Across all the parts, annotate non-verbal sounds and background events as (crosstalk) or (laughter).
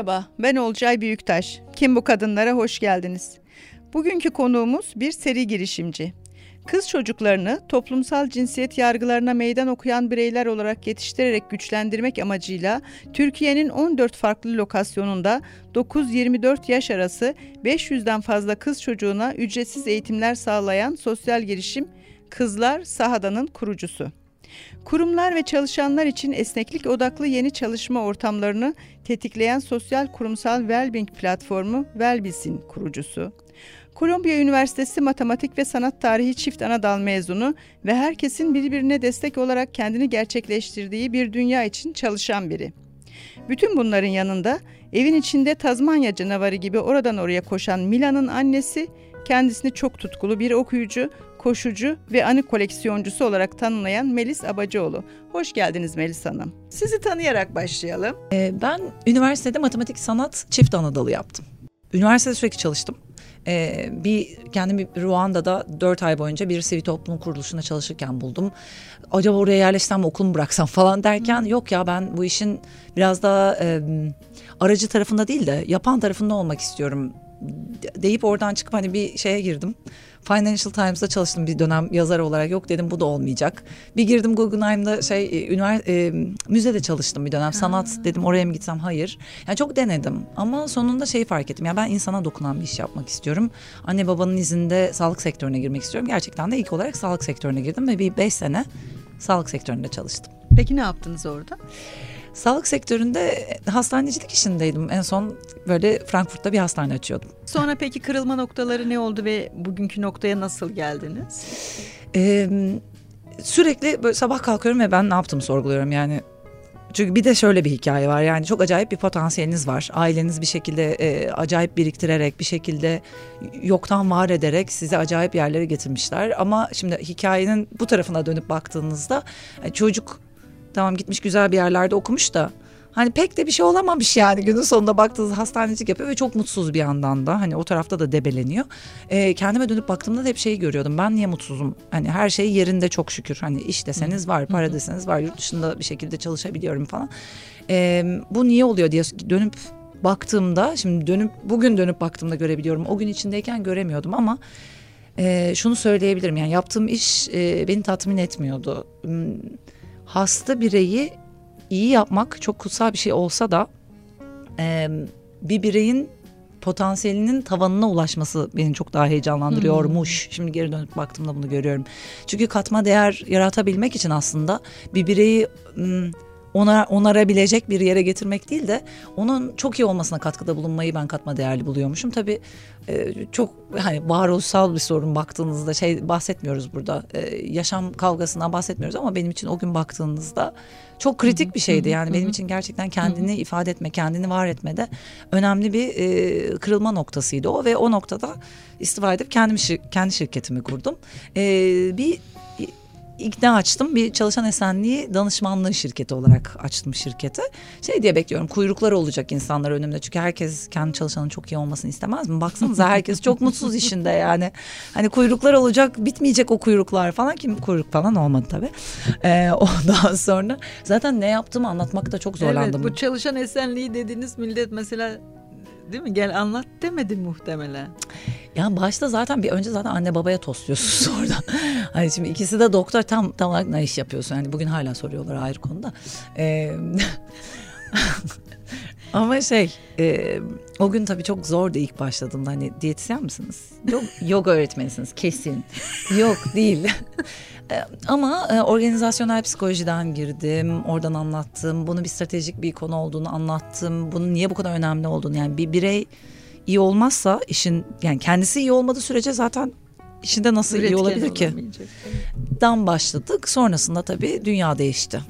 Merhaba, ben Olcay Büyüktaş. Kim bu kadınlara hoş geldiniz. Bugünkü konuğumuz bir seri girişimci. Kız çocuklarını toplumsal cinsiyet yargılarına meydan okuyan bireyler olarak yetiştirerek güçlendirmek amacıyla Türkiye'nin 14 farklı lokasyonunda 9-24 yaş arası 500'den fazla kız çocuğuna ücretsiz eğitimler sağlayan sosyal girişim Kızlar Sahada'nın kurucusu. Kurumlar ve çalışanlar için esneklik odaklı yeni çalışma ortamlarını tetikleyen sosyal kurumsal Wellbeing platformu Wellbiz'in kurucusu. Kolombiya Üniversitesi Matematik ve Sanat Tarihi çift ana dal mezunu ve herkesin birbirine destek olarak kendini gerçekleştirdiği bir dünya için çalışan biri. Bütün bunların yanında evin içinde Tazmanya canavarı gibi oradan oraya koşan Mila'nın annesi kendisini çok tutkulu bir okuyucu, koşucu ve anı koleksiyoncusu olarak tanımlayan Melis Abacıoğlu. Hoş geldiniz Melis Hanım. Sizi tanıyarak başlayalım. Ee, ben üniversitede matematik sanat çift anadalı yaptım. Üniversitede sürekli çalıştım. Ee, bir kendimi Ruanda'da dört ay boyunca bir sivil toplum kuruluşunda çalışırken buldum. Acaba oraya yerleşsem mi okul mu bıraksam falan derken yok ya ben bu işin biraz daha e, aracı tarafında değil de yapan tarafında olmak istiyorum deyip oradan çıkıp hani bir şeye girdim. Financial Times'da çalıştım bir dönem yazar olarak. Yok dedim bu da olmayacak. Bir girdim Guggenheim'da şey e, üniversite e, müzede çalıştım bir dönem. Sanat ha. dedim oraya mı gitsem? Hayır. Yani çok denedim ama sonunda şeyi fark ettim. Ya ben insana dokunan bir iş yapmak istiyorum. Anne babanın izinde sağlık sektörüne girmek istiyorum. Gerçekten de ilk olarak sağlık sektörüne girdim ve bir beş sene sağlık sektöründe çalıştım. Peki ne yaptınız orada? Sağlık sektöründe hastanecilik işindeydim. En son böyle Frankfurt'ta bir hastane açıyordum. Sonra peki kırılma noktaları ne oldu ve bugünkü noktaya nasıl geldiniz? Ee, sürekli böyle sabah kalkıyorum ve ben ne yaptığımı sorguluyorum yani. Çünkü bir de şöyle bir hikaye var yani çok acayip bir potansiyeliniz var. Aileniz bir şekilde e, acayip biriktirerek bir şekilde yoktan var ederek sizi acayip yerlere getirmişler. Ama şimdi hikayenin bu tarafına dönüp baktığınızda e, çocuk Tamam gitmiş güzel bir yerlerde okumuş da hani pek de bir şey olamamış yani günün sonunda baktığınız hastanecilik yapıyor ve çok mutsuz bir yandan da hani o tarafta da debeleniyor. Ee, kendime dönüp baktığımda da hep şeyi görüyordum ben niye mutsuzum hani her şey yerinde çok şükür hani iş deseniz var para deseniz var yurt dışında bir şekilde çalışabiliyorum falan. Ee, bu niye oluyor diye dönüp baktığımda şimdi dönüp bugün dönüp baktığımda görebiliyorum o gün içindeyken göremiyordum ama e, şunu söyleyebilirim yani yaptığım iş e, beni tatmin etmiyordu. Hmm, hasta bireyi iyi yapmak çok kutsal bir şey olsa da e, bir bireyin potansiyelinin tavanına ulaşması beni çok daha heyecanlandırıyormuş. Hmm. Şimdi geri dönüp baktığımda bunu görüyorum. Çünkü katma değer yaratabilmek için aslında bir bireyi ona onarabilecek bir yere getirmek değil de onun çok iyi olmasına katkıda bulunmayı ben katma değerli buluyormuşum. Tabii e, çok hani varoluşsal bir sorun baktığınızda şey bahsetmiyoruz burada. E, yaşam kavgasından bahsetmiyoruz ama benim için o gün baktığınızda çok kritik bir şeydi. Yani benim için gerçekten kendini ifade etme, kendini var etmede önemli bir e, kırılma noktasıydı o ve o noktada istifa edip kendim kendi şirketimi kurdum. E, bir ikna açtım. Bir çalışan esenliği danışmanlığı şirketi olarak açtım şirketi. Şey diye bekliyorum kuyruklar olacak insanlar önümde. Çünkü herkes kendi çalışanın çok iyi olmasını istemez mi? Baksanıza herkes çok (laughs) mutsuz işinde yani. Hani kuyruklar olacak bitmeyecek o kuyruklar falan. Kim kuyruk falan olmadı tabii. Ee, (laughs) ondan sonra zaten ne yaptığımı anlatmakta çok zorlandım. Evet bu çalışan esenliği dediğiniz millet mesela değil mi? Gel anlat demedi muhtemelen. Ya başta zaten bir önce zaten anne babaya tosluyorsun (laughs) orada. hani şimdi ikisi de doktor tam tam olarak ne iş yapıyorsun? Yani bugün hala soruyorlar ayrı konuda. Ee, (laughs) ama şey e, o gün tabii çok zordu ilk başladığımda hani diyetisyen misiniz? Yok (laughs) yoga öğretmenisiniz kesin. Yok değil. (laughs) E, ama e, organizasyonel psikolojiden girdim, oradan anlattım. Bunu bir stratejik bir konu olduğunu anlattım. Bunun niye bu kadar önemli olduğunu yani bir birey iyi olmazsa işin yani kendisi iyi olmadığı sürece zaten işinde nasıl Üretken iyi olabilir ki? Dan başladık. Sonrasında tabii dünya değişti.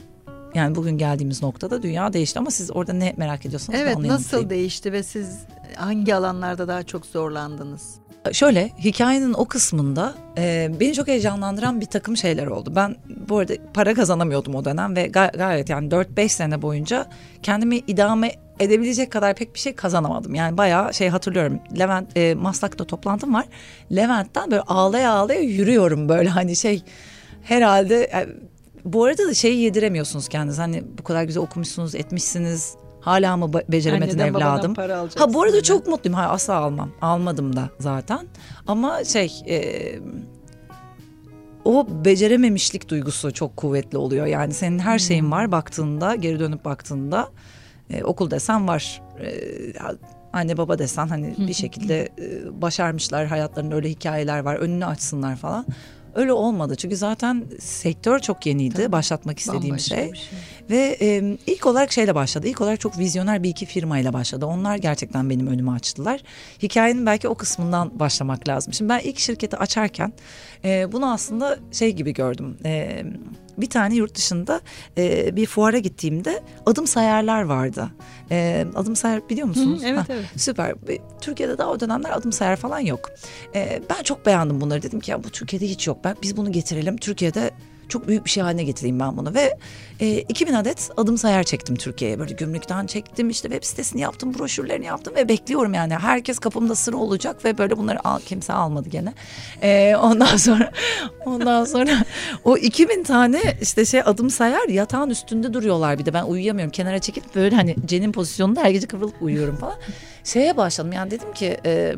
Yani bugün geldiğimiz noktada dünya değişti ama siz orada ne merak ediyorsanız evet, nasıl değişti ve siz hangi alanlarda daha çok zorlandınız? Şöyle hikayenin o kısmında e, beni çok heyecanlandıran bir takım şeyler oldu. Ben bu arada para kazanamıyordum o dönem ve gay- gayet yani 4-5 sene boyunca kendimi idame edebilecek kadar pek bir şey kazanamadım. Yani bayağı şey hatırlıyorum. Levent e, Maslak'ta toplantım var. Levent'ten böyle ağlaya ağlaya yürüyorum böyle hani şey herhalde e, bu arada da şeyi yediremiyorsunuz kendiniz. Hani bu kadar güzel okumuşsunuz, etmişsiniz Hala mı be- beceremedin Anneden, evladım? para Ha bu arada dedi. çok mutluyum. Hayır asla almam. Almadım da zaten. Ama şey e, o becerememişlik duygusu çok kuvvetli oluyor. Yani senin her şeyin var baktığında geri dönüp baktığında e, okul desen var. E, anne baba desen hani bir şekilde e, başarmışlar hayatlarında öyle hikayeler var önünü açsınlar falan. Öyle olmadı çünkü zaten sektör çok yeniydi başlatmak istediğim Bambaşka şey. şey. Ve e, ilk olarak şeyle başladı. İlk olarak çok vizyoner bir iki firmayla başladı. Onlar gerçekten benim önümü açtılar. Hikayenin belki o kısmından başlamak lazım. Şimdi ben ilk şirketi açarken e, bunu aslında şey gibi gördüm. E, bir tane yurt dışında e, bir fuara gittiğimde adım sayarlar vardı. E, adım sayar biliyor musunuz? Hı, evet, Ha, evet. Süper. Türkiye'de daha o dönemler adım sayar falan yok. E, ben çok beğendim bunları. Dedim ki ya bu Türkiye'de hiç yok. Ben biz bunu getirelim. Türkiye'de çok büyük bir şey haline getireyim ben bunu ve e, 2000 adet adım sayar çektim Türkiye'ye. Böyle gümrükten çektim işte web sitesini yaptım, broşürlerini yaptım ve bekliyorum yani. Herkes kapımda sıra olacak ve böyle bunları al, kimse almadı gene. E, ondan sonra (laughs) ondan sonra o 2000 tane işte şey adım sayar yatağın üstünde duruyorlar bir de ben uyuyamıyorum. Kenara çekip böyle hani cenin pozisyonunda her gece kıvrılıp uyuyorum falan. Şeye başladım yani dedim ki e,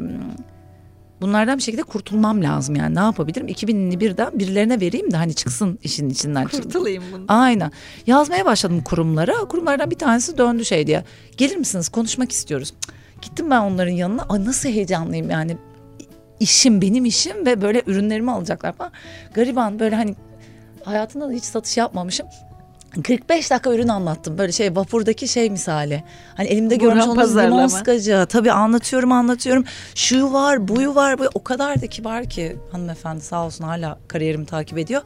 bunlardan bir şekilde kurtulmam lazım yani ne yapabilirim? 2001'den birilerine vereyim de hani çıksın işin içinden. Kurtulayım bunu. Aynen. Yazmaya başladım kurumlara. Kurumlardan bir tanesi döndü şey diye. Gelir misiniz konuşmak istiyoruz. Cık, Gittim ben onların yanına. Ay nasıl heyecanlıyım yani. İşim benim işim ve böyle ürünlerimi alacaklar falan. Gariban böyle hani hayatımda da hiç satış yapmamışım. 45 dakika ürün anlattım. Böyle şey vapurdaki şey misali. Hani elimde Burhan görmüş olduğunuz limon sıkacı. Tabii anlatıyorum anlatıyorum. Şu var buyu var. Bu o kadar da kibar ki hanımefendi sağ olsun hala kariyerimi takip ediyor.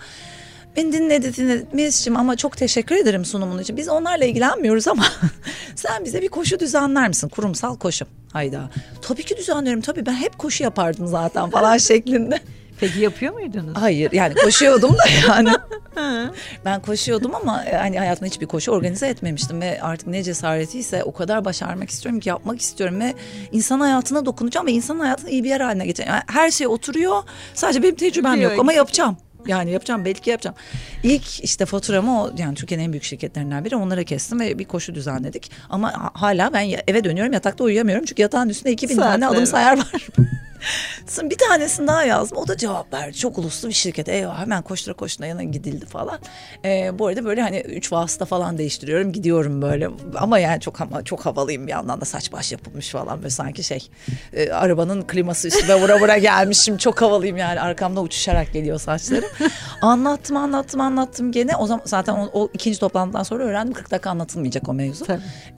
Beni dinledi dinledi. Melis'ciğim ama çok teşekkür ederim sunumun için. Biz onlarla ilgilenmiyoruz ama (laughs) sen bize bir koşu düzenler misin? Kurumsal koşu. Hayda. Tabii ki düzenlerim. Tabii ben hep koşu yapardım zaten falan (laughs) şeklinde. Peki yapıyor muydunuz? Hayır yani koşuyordum da (laughs) yani. ben koşuyordum ama e, hani hayatımda hiçbir koşu organize etmemiştim ve artık ne cesaretiyse o kadar başarmak istiyorum ki yapmak istiyorum ve insan hayatına dokunacağım ve insan hayatını iyi bir yer haline getireceğim. Yani her şey oturuyor sadece benim tecrübem Biliyor yok ama yapacağım. Yani yapacağım belki yapacağım. İlk işte faturamı o yani Türkiye'nin en büyük şirketlerinden biri onlara kestim ve bir koşu düzenledik. Ama ha- hala ben eve dönüyorum yatakta uyuyamıyorum çünkü yatağın üstünde 2000 tane Saatler. adım sayar var. (laughs) Bir tanesini daha yazdım. O da cevap verdi. Çok uluslu bir şirket. Eyvah hemen koştura koştura yana gidildi falan. Ee, bu arada böyle hani üç vasıta falan değiştiriyorum. Gidiyorum böyle. Ama yani çok ama çok havalıyım bir yandan da saç baş yapılmış falan. Böyle sanki şey e, arabanın kliması üstüme vura vura gelmişim. Çok havalıyım yani. Arkamda uçuşarak geliyor saçlarım. anlattım anlattım anlattım gene. O zaman zaten o, o ikinci toplantıdan sonra öğrendim 40 dakika anlatılmayacak o mevzu.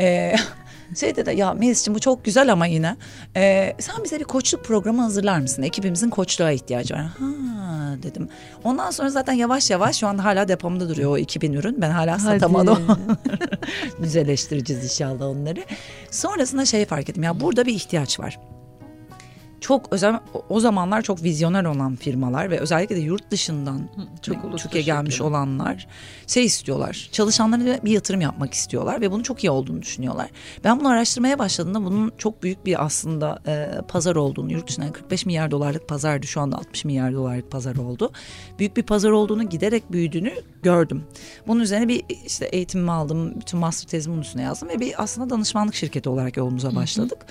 Ee, şey dedi ya Melis'ciğim bu çok güzel ama yine Ee, sen bize bir koçluk programı hazırlar mısın? Ekibimizin koçluğa ihtiyacı var. Ha dedim. Ondan sonra zaten yavaş yavaş şu anda hala depomda duruyor o 2000 ürün. Ben hala satamadım. (laughs) Güzelleştireceğiz inşallah onları. Sonrasında şey fark ettim ya burada bir ihtiyaç var çok özel o zamanlar çok vizyoner olan firmalar ve özellikle de yurt dışından çok Türkiye gelmiş şirket. olanlar şey istiyorlar. Çalışanlarına bir yatırım yapmak istiyorlar ve bunun çok iyi olduğunu düşünüyorlar. Ben bunu araştırmaya başladığımda bunun çok büyük bir aslında e, pazar olduğunu, yurt dışından 45 milyar dolarlık pazardı şu anda 60 milyar dolarlık pazar oldu. Büyük bir pazar olduğunu giderek büyüdüğünü gördüm. Bunun üzerine bir işte eğitimimi aldım, bütün master tezimi bunun üstüne yazdım ve bir aslında danışmanlık şirketi olarak yolumuza başladık.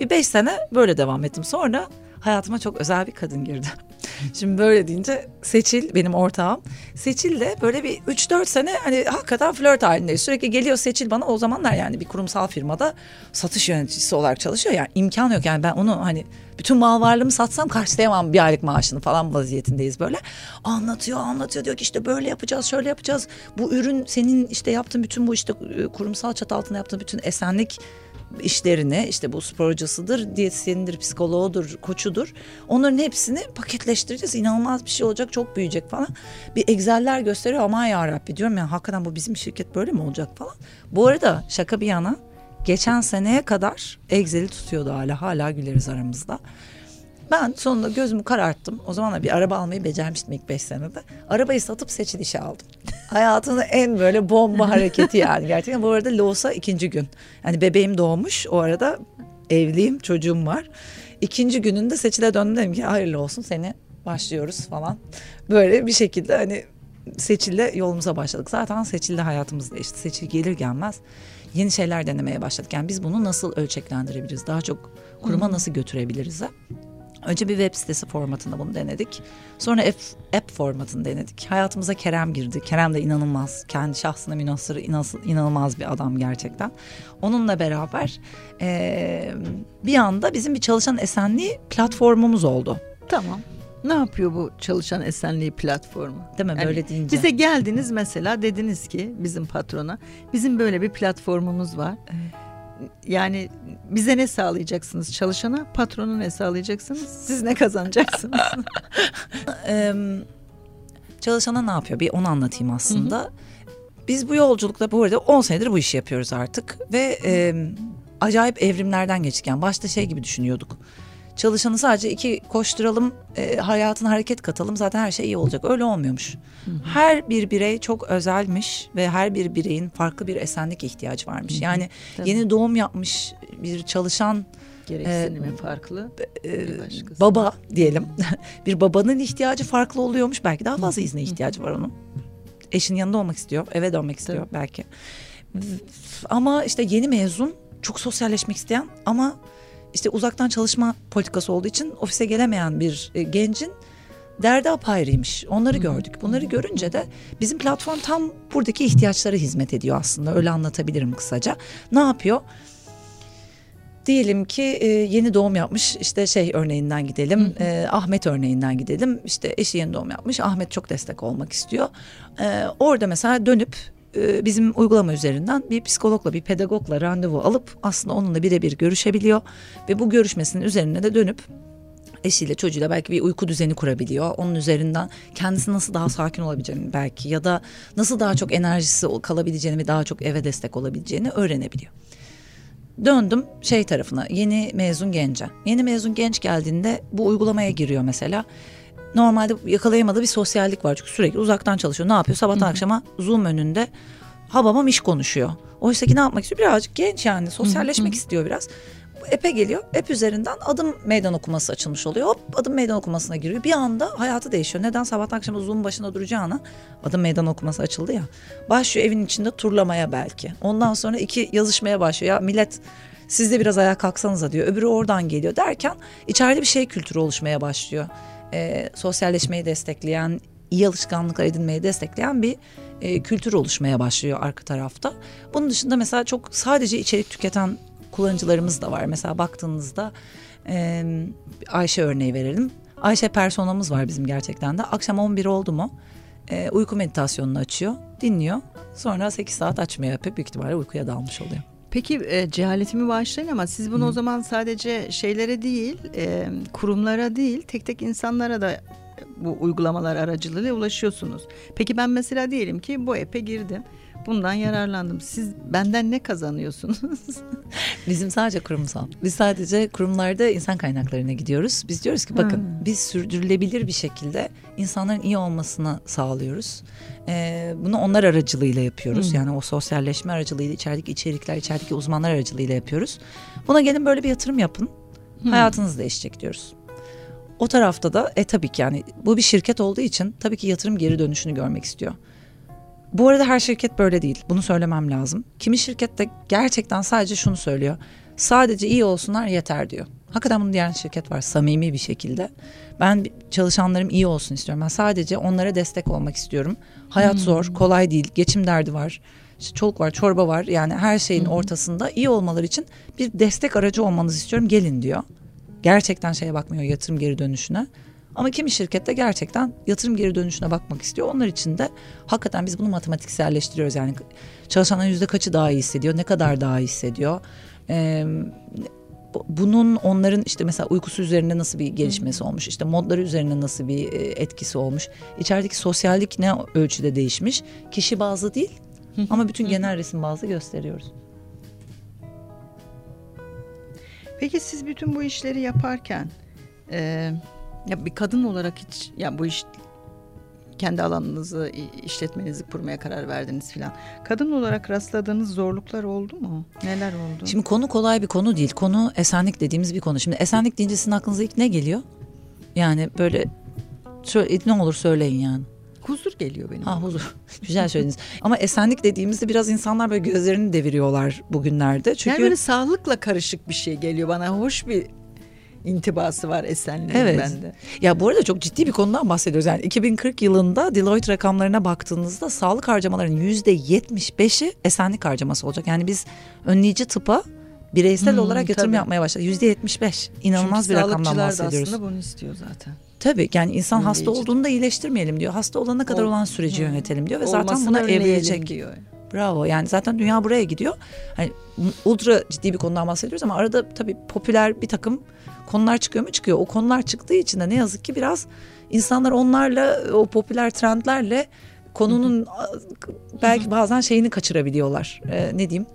Bir beş sene böyle devam ettim. Sonra hayatıma çok özel bir kadın girdi. (laughs) Şimdi böyle deyince Seçil benim ortağım. Seçil de böyle bir 3-4 sene hani hakikaten flört halindeyiz. Sürekli geliyor Seçil bana o zamanlar yani bir kurumsal firmada satış yöneticisi olarak çalışıyor. Yani imkan yok yani ben onu hani bütün mal varlığımı satsam karşılayamam bir aylık maaşını falan vaziyetindeyiz böyle. Anlatıyor anlatıyor diyor ki işte böyle yapacağız şöyle yapacağız. Bu ürün senin işte yaptığın bütün bu işte e, kurumsal çatı altında yaptığın bütün esenlik işlerini işte bu spor hocasıdır, diyetisyenidir, psikoloğudur, koçudur. Onların hepsini paketleştireceğiz. İnanılmaz bir şey olacak, çok büyüyecek falan. Bir Excel'ler gösteriyor aman yarabbi diyorum ya hakikaten bu bizim şirket böyle mi olacak falan. Bu arada şaka bir yana geçen seneye kadar Excel'i tutuyordu hala. Hala güleriz aramızda. Ben sonunda gözümü kararttım. O zaman da bir araba almayı becermiştim ilk beş senede. Arabayı satıp seçil işe aldım. (laughs) Hayatımın en böyle bomba hareketi yani. Gerçekten bu arada Loğusa ikinci gün. Yani bebeğim doğmuş. O arada evliyim, çocuğum var. İkinci gününde seçile döndüm dedim ki hayırlı olsun seni başlıyoruz falan. Böyle bir şekilde hani Seçil'le yolumuza başladık. Zaten Seçil'le hayatımız değişti. Seçil gelir gelmez yeni şeyler denemeye başladık. Yani biz bunu nasıl ölçeklendirebiliriz? Daha çok kuruma nasıl götürebiliriz? Önce bir web sitesi formatında bunu denedik. Sonra app, app formatını denedik. Hayatımıza Kerem girdi. Kerem de inanılmaz. Kendi şahsına münasır inanılmaz bir adam gerçekten. Onunla beraber e, bir anda bizim bir çalışan esenliği platformumuz oldu. Tamam. Ne yapıyor bu çalışan esenliği platformu? Değil mi yani böyle deyince? Bize geldiniz mesela dediniz ki bizim patrona bizim böyle bir platformumuz var. Evet. Yani bize ne sağlayacaksınız çalışana patrona ne sağlayacaksınız siz ne kazanacaksınız? (laughs) çalışana ne yapıyor bir onu anlatayım aslında. Hı hı. Biz bu yolculukta bu arada 10 senedir bu işi yapıyoruz artık ve e, acayip evrimlerden geçtik. Yani başta şey gibi düşünüyorduk çalışanı sadece iki koşturalım, e, hayatına hareket katalım zaten her şey iyi olacak. Öyle olmuyormuş. Her bir birey çok özelmiş ve her bir bireyin farklı bir esenlik ihtiyacı varmış. Yani Tabii. yeni doğum yapmış bir çalışan gereksinimi e, farklı. E, baba diyelim. (laughs) bir babanın ihtiyacı farklı oluyormuş. Belki daha fazla izne ihtiyacı var onun. Eşinin yanında olmak istiyor, eve dönmek istiyor Tabii. belki. Ama işte yeni mezun, çok sosyalleşmek isteyen ama işte uzaktan çalışma politikası olduğu için ofise gelemeyen bir e, gencin derdi apayrıymış. Onları gördük. Bunları görünce de bizim platform tam buradaki ihtiyaçlara hizmet ediyor aslında. Öyle anlatabilirim kısaca. Ne yapıyor? Diyelim ki e, yeni doğum yapmış işte şey örneğinden gidelim e, Ahmet örneğinden gidelim işte eşi yeni doğum yapmış Ahmet çok destek olmak istiyor orada mesela dönüp e, bizim uygulama üzerinden bir psikologla bir pedagogla randevu alıp aslında onunla birebir görüşebiliyor ve bu görüşmesinin üzerine de dönüp eşiyle çocuğuyla belki bir uyku düzeni kurabiliyor. Onun üzerinden kendisi nasıl daha sakin olabileceğini belki ya da nasıl daha çok enerjisi kalabileceğini ve daha çok eve destek olabileceğini öğrenebiliyor. Döndüm şey tarafına yeni mezun gence. Yeni mezun genç geldiğinde bu uygulamaya giriyor mesela normalde yakalayamadığı bir sosyallik var. Çünkü sürekli uzaktan çalışıyor. Ne yapıyor? Sabahtan akşama Zoom önünde ha babam iş konuşuyor. Oysa ki ne yapmak istiyor? Birazcık genç yani sosyalleşmek istiyor biraz. Epe geliyor. Ep üzerinden adım meydan okuması açılmış oluyor. Hop adım meydan okumasına giriyor. Bir anda hayatı değişiyor. Neden sabahtan akşama Zoom başında duracağına adım meydan okuması açıldı ya. Başlıyor evin içinde turlamaya belki. Ondan sonra iki yazışmaya başlıyor. Ya millet siz de biraz ayağa kalksanıza diyor. Öbürü oradan geliyor derken içeride bir şey kültürü oluşmaya başlıyor e, sosyalleşmeyi destekleyen, iyi alışkanlıklar edinmeyi destekleyen bir e, kültür oluşmaya başlıyor arka tarafta. Bunun dışında mesela çok sadece içerik tüketen kullanıcılarımız da var. Mesela baktığınızda e, Ayşe örneği verelim. Ayşe personamız var bizim gerçekten de. Akşam 11 oldu mu e, uyku meditasyonunu açıyor, dinliyor. Sonra 8 saat açmaya yapıyor. Büyük ihtimalle uykuya dalmış oluyor. Peki e, cehaletimi bağışlayın ama siz bunu Hı. o zaman sadece şeylere değil, e, kurumlara değil, tek tek insanlara da bu uygulamalar aracılığıyla ulaşıyorsunuz. Peki ben mesela diyelim ki bu app'e girdim. Bundan yararlandım. Siz benden ne kazanıyorsunuz? (laughs) Bizim sadece kurumsal. Biz sadece kurumlarda insan kaynaklarına gidiyoruz. Biz diyoruz ki bakın hmm. biz sürdürülebilir bir şekilde insanların iyi olmasını sağlıyoruz. Ee, bunu onlar aracılığıyla yapıyoruz. Hmm. Yani o sosyalleşme aracılığıyla içerideki içerikler, içerideki uzmanlar aracılığıyla yapıyoruz. Buna gelin böyle bir yatırım yapın. Hmm. Hayatınız değişecek diyoruz. O tarafta da e tabii ki yani bu bir şirket olduğu için tabii ki yatırım geri dönüşünü görmek istiyor. Bu arada her şirket böyle değil. Bunu söylemem lazım. Kimi şirket de gerçekten sadece şunu söylüyor. Sadece iyi olsunlar yeter diyor. Hakikaten bunu diyen şirket var samimi bir şekilde. Ben çalışanlarım iyi olsun istiyorum. Ben sadece onlara destek olmak istiyorum. Hayat hmm. zor, kolay değil, geçim derdi var. İşte çoluk var, çorba var. Yani her şeyin hmm. ortasında iyi olmaları için bir destek aracı olmanızı istiyorum. Gelin diyor. Gerçekten şeye bakmıyor yatırım geri dönüşüne. Ama kimi şirkette gerçekten yatırım geri dönüşüne bakmak istiyor. Onlar için de hakikaten biz bunu matematikselleştiriyoruz. Yani çalışanların yüzde kaçı daha iyi hissediyor, ne kadar daha iyi hissediyor. Ee, bunun onların işte mesela uykusu üzerinde nasıl bir gelişmesi olmuş, işte modları üzerinde nasıl bir e, etkisi olmuş, içerideki sosyallik ne ölçüde değişmiş, kişi bazlı değil ama bütün genel resim bazlı gösteriyoruz. Peki siz bütün bu işleri yaparken e, ya bir kadın olarak hiç ya bu iş kendi alanınızı işletmenizi kurmaya karar verdiniz filan. Kadın olarak rastladığınız zorluklar oldu mu? Neler oldu? Şimdi konu kolay bir konu değil. Konu esenlik dediğimiz bir konu. Şimdi esenlik deyince sizin aklınıza ilk ne geliyor? Yani böyle şöyle, ne olur söyleyin yani. Huzur geliyor benim. Ha huzur. (laughs) Güzel söylediniz. Ama esenlik dediğimizde biraz insanlar böyle gözlerini deviriyorlar bugünlerde. Çünkü Yani böyle sağlıkla karışık bir şey geliyor bana. Hoş bir intibası var esenliğin Evet. bende. Ya bu arada çok ciddi bir konudan bahsediyoruz. Yani 2040 yılında Deloitte rakamlarına baktığınızda sağlık harcamalarının %75'i esenlik harcaması olacak. Yani biz önleyici tıpa bireysel Hmm, olarak yatırım tabii. yapmaya başladık. %75. İnanılmaz Çünkü bir rakamdan sağlıkçılar da bahsediyoruz. aslında bunu istiyor zaten. Tabii yani insan hasta Önleyici. olduğunda iyileştirmeyelim diyor. Hasta olana kadar Ol- olan süreci Hı. yönetelim diyor ve zaten Olmasını buna önleyelim evrilecek. diyor. Bravo yani zaten dünya buraya gidiyor. Hani ultra ciddi bir konudan bahsediyoruz ama arada tabii popüler bir takım konular çıkıyor mu çıkıyor. O konular çıktığı için de ne yazık ki biraz insanlar onlarla o popüler trendlerle konunun belki bazen şeyini kaçırabiliyorlar. Ee, ne diyeyim?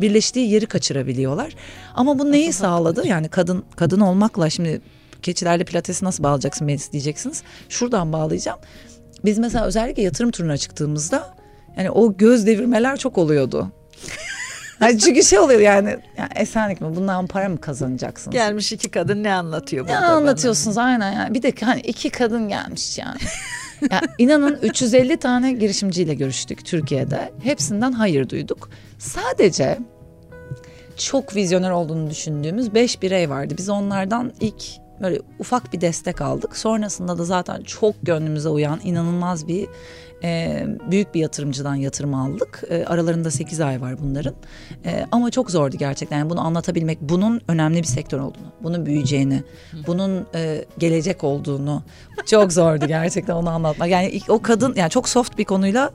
Birleştiği yeri kaçırabiliyorlar. Ama bu neyi sağladı? Yani kadın kadın olmakla şimdi keçilerle pilatesi nasıl bağlayacaksın diyeceksiniz. Şuradan bağlayacağım. Biz mesela özellikle yatırım turuna çıktığımızda yani o göz devirmeler çok oluyordu. Yani (laughs) çünkü şey oluyor yani, yani esenlik mi bundan para mı kazanacaksınız? Gelmiş iki kadın ne anlatıyor Ne burada bana? anlatıyorsunuz aynen yani. Bir de hani iki kadın gelmiş yani. ya inanın 350 tane girişimciyle görüştük Türkiye'de. Hepsinden hayır duyduk. Sadece çok vizyoner olduğunu düşündüğümüz 5 birey vardı. Biz onlardan ilk böyle ufak bir destek aldık. Sonrasında da zaten çok gönlümüze uyan inanılmaz bir e, büyük bir yatırımcıdan yatırım aldık. E, aralarında 8 ay var bunların. E, ama çok zordu gerçekten. Yani bunu anlatabilmek, bunun önemli bir sektör olduğunu, bunun büyüyeceğini, bunun e, gelecek olduğunu çok zordu gerçekten onu anlatmak. Yani o kadın yani çok soft bir konuyla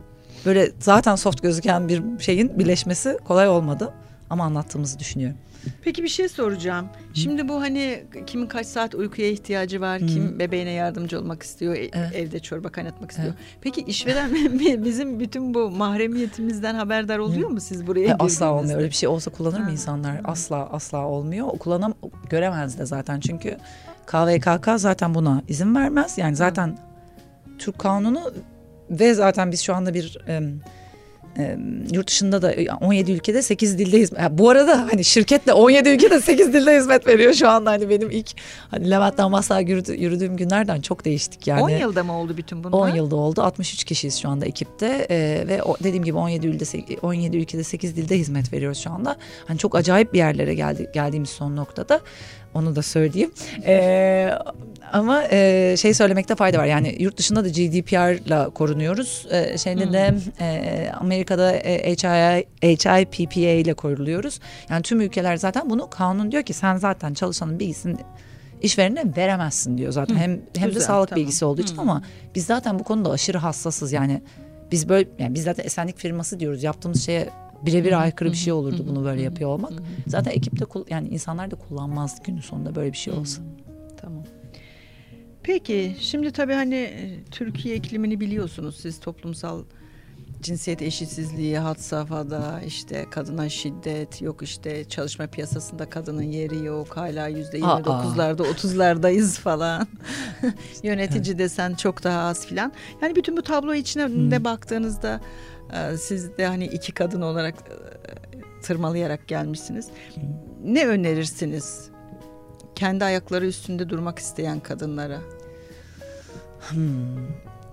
böyle zaten soft gözüken bir şeyin birleşmesi kolay olmadı. Ama anlattığımızı düşünüyorum. Peki bir şey soracağım. Şimdi bu hani kimin kaç saat uykuya ihtiyacı var, kim bebeğine yardımcı olmak istiyor, e- Evet. evde çorba kaynatmak istiyor. Peki işveren (laughs) bizim bütün bu mahremiyetimizden haberdar oluyor mu siz buraya Hayır, asla olmuyor. Öyle bir şey olsa kullanır mı Ha. insanlar? Asla asla olmuyor. Kullanam göremez de zaten. Çünkü KVKK zaten buna izin vermez. Yani zaten Türk kanunu ve zaten biz şu anda bir em, yurt dışında da 17 ülkede 8 dilde hizmet. Ya bu arada hani şirket de 17 ülkede 8 dilde hizmet veriyor şu anda. Hani benim ilk hani Levent'ten Mas'a yürüdü, yürüdüğüm günlerden çok değiştik yani. 10 yılda mı oldu bütün bunlar? 10 yılda oldu. 63 kişiyiz şu anda ekipte Ee, ve o, dediğim gibi 17 ülkede 17 ülkede 8 dilde hizmet veriyoruz şu anda. Hani çok acayip bir yerlere geldi, geldiğimiz son noktada. Onu da söyleyeyim. Ee, ama e, şey söylemekte fayda var. Yani yurt dışında da GDPR'la korunuyoruz. Ee, şeyde de e, Amerika'da e, HI, HIPPA ile koruluyoruz. Yani tüm ülkeler zaten bunu kanun diyor ki sen zaten çalışanın bilgisini işverene veremezsin diyor zaten. Hem hem de güzel, sağlık tamam. bilgisi olduğu için Hı. ama biz zaten bu konuda aşırı hassasız yani. Biz böyle yani biz zaten esenlik firması diyoruz. Yaptığımız şeye birebir aykırı bir şey olurdu bunu böyle yapıyor olmak. Zaten ekipte kul- yani insanlar da kullanmaz günün sonunda böyle bir şey olsa. Tamam. Peki şimdi tabii hani e, Türkiye iklimini biliyorsunuz siz toplumsal cinsiyet eşitsizliği had safhada işte kadına şiddet yok işte çalışma piyasasında kadının yeri yok hala yüzde yirmi dokuzlarda otuzlardayız falan. (laughs) Yönetici desen çok daha az filan. Yani bütün bu tablo içine Hmm. baktığınızda e, siz de hani iki kadın olarak e, tırmalayarak gelmişsiniz. Ne önerirsiniz? Kendi ayakları üstünde durmak isteyen kadınlara. Hmm.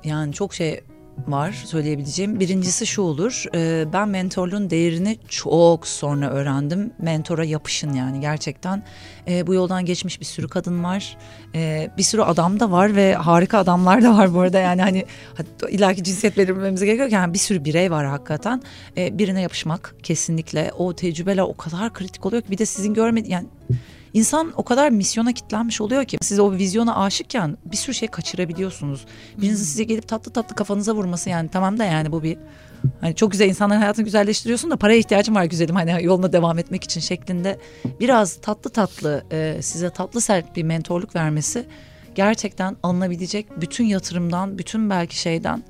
Yani çok şey var söyleyebileceğim. Birincisi şu olur. e, ben mentorluğun değerini çok sonra öğrendim. Mentora yapışın yani gerçekten. E, bu yoldan geçmiş bir sürü kadın var. E, bir sürü adam da var ve harika adamlar da var bu arada. Yani hani illaki cinsiyet belirlememize gerek yok. Yani bir sürü birey var hakikaten. Birine yapışmak kesinlikle. O tecrübeler o kadar kritik oluyor ki bir de sizin görmediğiniz yani İnsan o kadar misyona kitlenmiş oluyor ki siz o vizyona aşıkken bir sürü şey kaçırabiliyorsunuz. Birinizin size gelip tatlı tatlı kafanıza vurması yani tamam da yani bu bir hani çok güzel insanların hayatını güzelleştiriyorsun da paraya ihtiyacım var güzelim hani yoluna devam etmek için şeklinde biraz tatlı tatlı e, size tatlı sert bir mentorluk vermesi gerçekten alınabilecek bütün yatırımdan bütün belki şeyden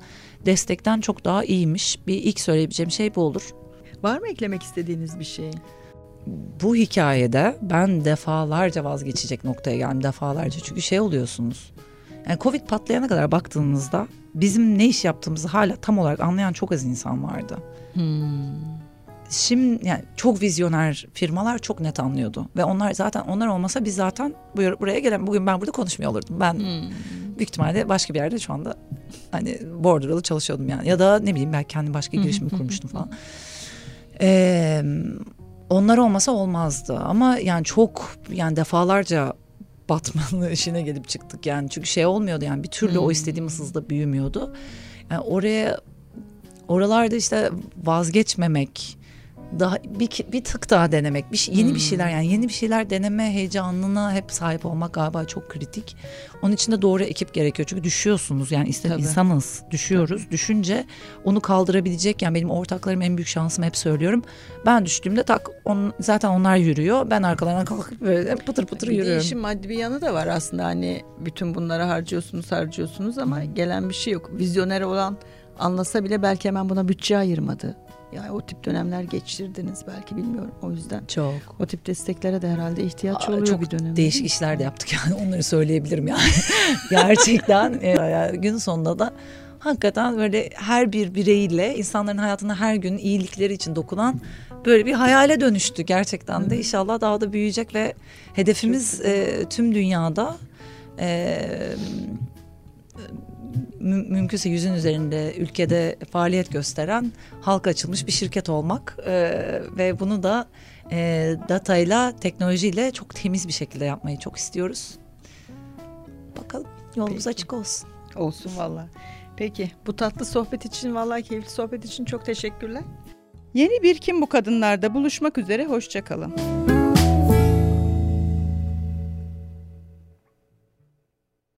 destekten çok daha iyiymiş. Bir ilk söyleyebileceğim şey bu olur. var mı eklemek istediğiniz bir şey bu hikayede ben defalarca vazgeçecek noktaya geldim defalarca çünkü şey oluyorsunuz. Yani Covid patlayana kadar baktığınızda bizim ne iş yaptığımızı hala tam olarak anlayan çok az insan vardı. Şimdi yani çok vizyoner firmalar çok net anlıyordu ve onlar zaten onlar olmasa biz zaten buraya gelen bugün ben burada konuşmuyor olurdum. Ben büyük ihtimalle başka bir yerde şu anda hani bordrolı çalışıyordum yani ya da ne bileyim belki kendi başka girişimi (laughs) kurmuştum falan. (laughs) Ee, onlar olmasa olmazdı. Ama yani çok yani defalarca batmanlı (laughs) işine gelip çıktık yani. Çünkü şey olmuyordu yani bir türlü o istediğimiz hızda büyümüyordu. Yani oraya oralarda işte vazgeçmemek daha bir, bir tık daha denemek bir şey, yeni bir şeyler yani yeni bir şeyler deneme heyecanına hep sahip olmak galiba çok kritik. Onun için de doğru ekip gerekiyor çünkü düşüyorsunuz yani ister Tabii. insanız düşüyoruz düşünce onu kaldırabilecek yani benim ortaklarım en büyük şansım hep söylüyorum ben düştüğümde tak on, zaten onlar yürüyor ben arkalarına kalkıp böyle pıtır pıtır bir yürüyorum. işin maddi bir yanı da var aslında hani bütün bunları harcıyorsunuz harcıyorsunuz ama gelen bir şey yok. Vizyoner olan anlasa bile belki hemen buna bütçe ayırmadı. Yani o tip dönemler geçirdiniz belki bilmiyorum o yüzden. Çok. O tip desteklere de herhalde ihtiyaç Aa, oluyor çok bir dönem. değişik işler de yaptık yani onları söyleyebilirim yani (laughs) gerçekten e, gün sonunda da hakikaten böyle her bir bireyle insanların hayatına her gün iyilikleri için dokunan böyle bir hayale dönüştü gerçekten de inşallah daha da büyüyecek ve hedefimiz e, tüm dünyada e, mü- mümkünse yüzün üzerinde ülkede faaliyet gösteren halka açılmış bir şirket olmak e, ve bunu da e, datayla teknolojiyle çok temiz bir şekilde yapmayı çok istiyoruz. Bakalım yolumuz Peki. açık olsun. Olsun valla. Peki bu tatlı sohbet için vallahi keyifli sohbet için çok teşekkürler. Yeni bir Kim Bu Kadınlar'da buluşmak üzere hoşçakalın.